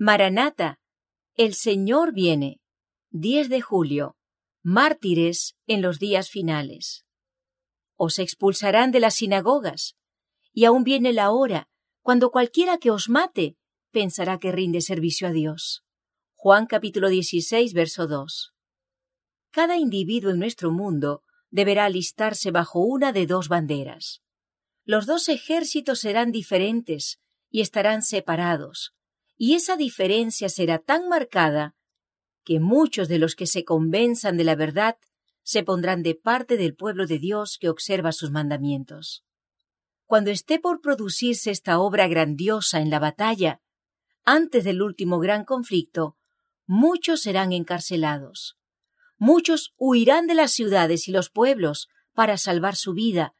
Maranata, el Señor viene. 10 de julio. Mártires en los días finales. Os expulsarán de las sinagogas, y aún viene la hora cuando cualquiera que os mate pensará que rinde servicio a Dios. Juan capítulo 16, verso 2. Cada individuo en nuestro mundo deberá alistarse bajo una de dos banderas. Los dos ejércitos serán diferentes y estarán separados, y esa diferencia será tan marcada que muchos de los que se convenzan de la verdad se pondrán de parte del pueblo de Dios que observa sus mandamientos. Cuando esté por producirse esta obra grandiosa en la batalla, antes del último gran conflicto, muchos serán encarcelados. Muchos huirán de las ciudades y los pueblos para salvar su vida,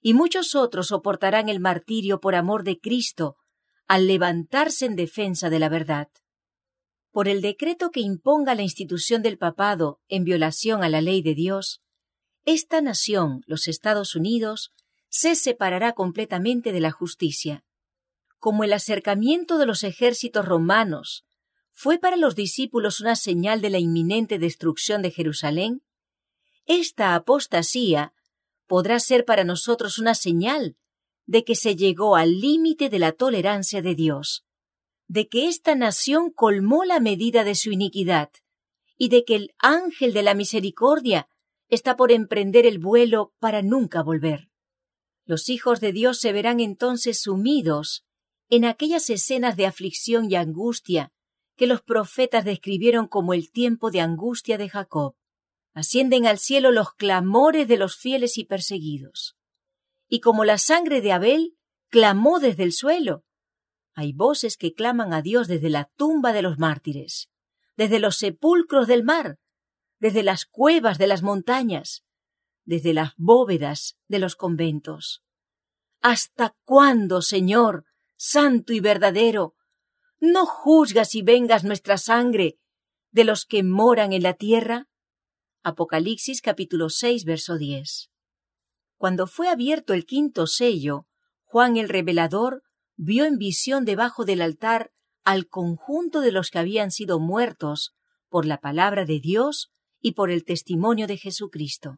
y muchos otros soportarán el martirio por amor de Cristo al levantarse en defensa de la verdad. Por el decreto que imponga la institución del papado en violación a la ley de Dios, esta nación, los Estados Unidos, se separará completamente de la justicia. Como el acercamiento de los ejércitos romanos fue para los discípulos una señal de la inminente destrucción de Jerusalén, esta apostasía podrá ser para nosotros una señal de que se llegó al límite de la tolerancia de Dios, de que esta nación colmó la medida de su iniquidad, y de que el ángel de la misericordia está por emprender el vuelo para nunca volver. Los hijos de Dios se verán entonces sumidos en aquellas escenas de aflicción y angustia que los profetas describieron como el tiempo de angustia de Jacob. Ascienden al cielo los clamores de los fieles y perseguidos y como la sangre de Abel clamó desde el suelo. Hay voces que claman a Dios desde la tumba de los mártires, desde los sepulcros del mar, desde las cuevas de las montañas, desde las bóvedas de los conventos. ¿Hasta cuándo, Señor, santo y verdadero, no juzgas y vengas nuestra sangre de los que moran en la tierra? Apocalipsis capítulo 6 verso 10. Cuando fue abierto el quinto sello, Juan el revelador vio en visión debajo del altar al conjunto de los que habían sido muertos por la palabra de Dios y por el testimonio de Jesucristo.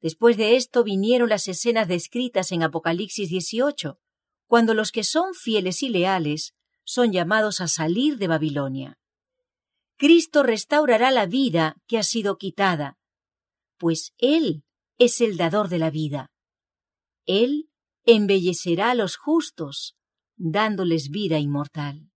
Después de esto vinieron las escenas descritas en Apocalipsis 18, cuando los que son fieles y leales son llamados a salir de Babilonia. Cristo restaurará la vida que ha sido quitada, pues Él es el dador de la vida. Él embellecerá a los justos, dándoles vida inmortal.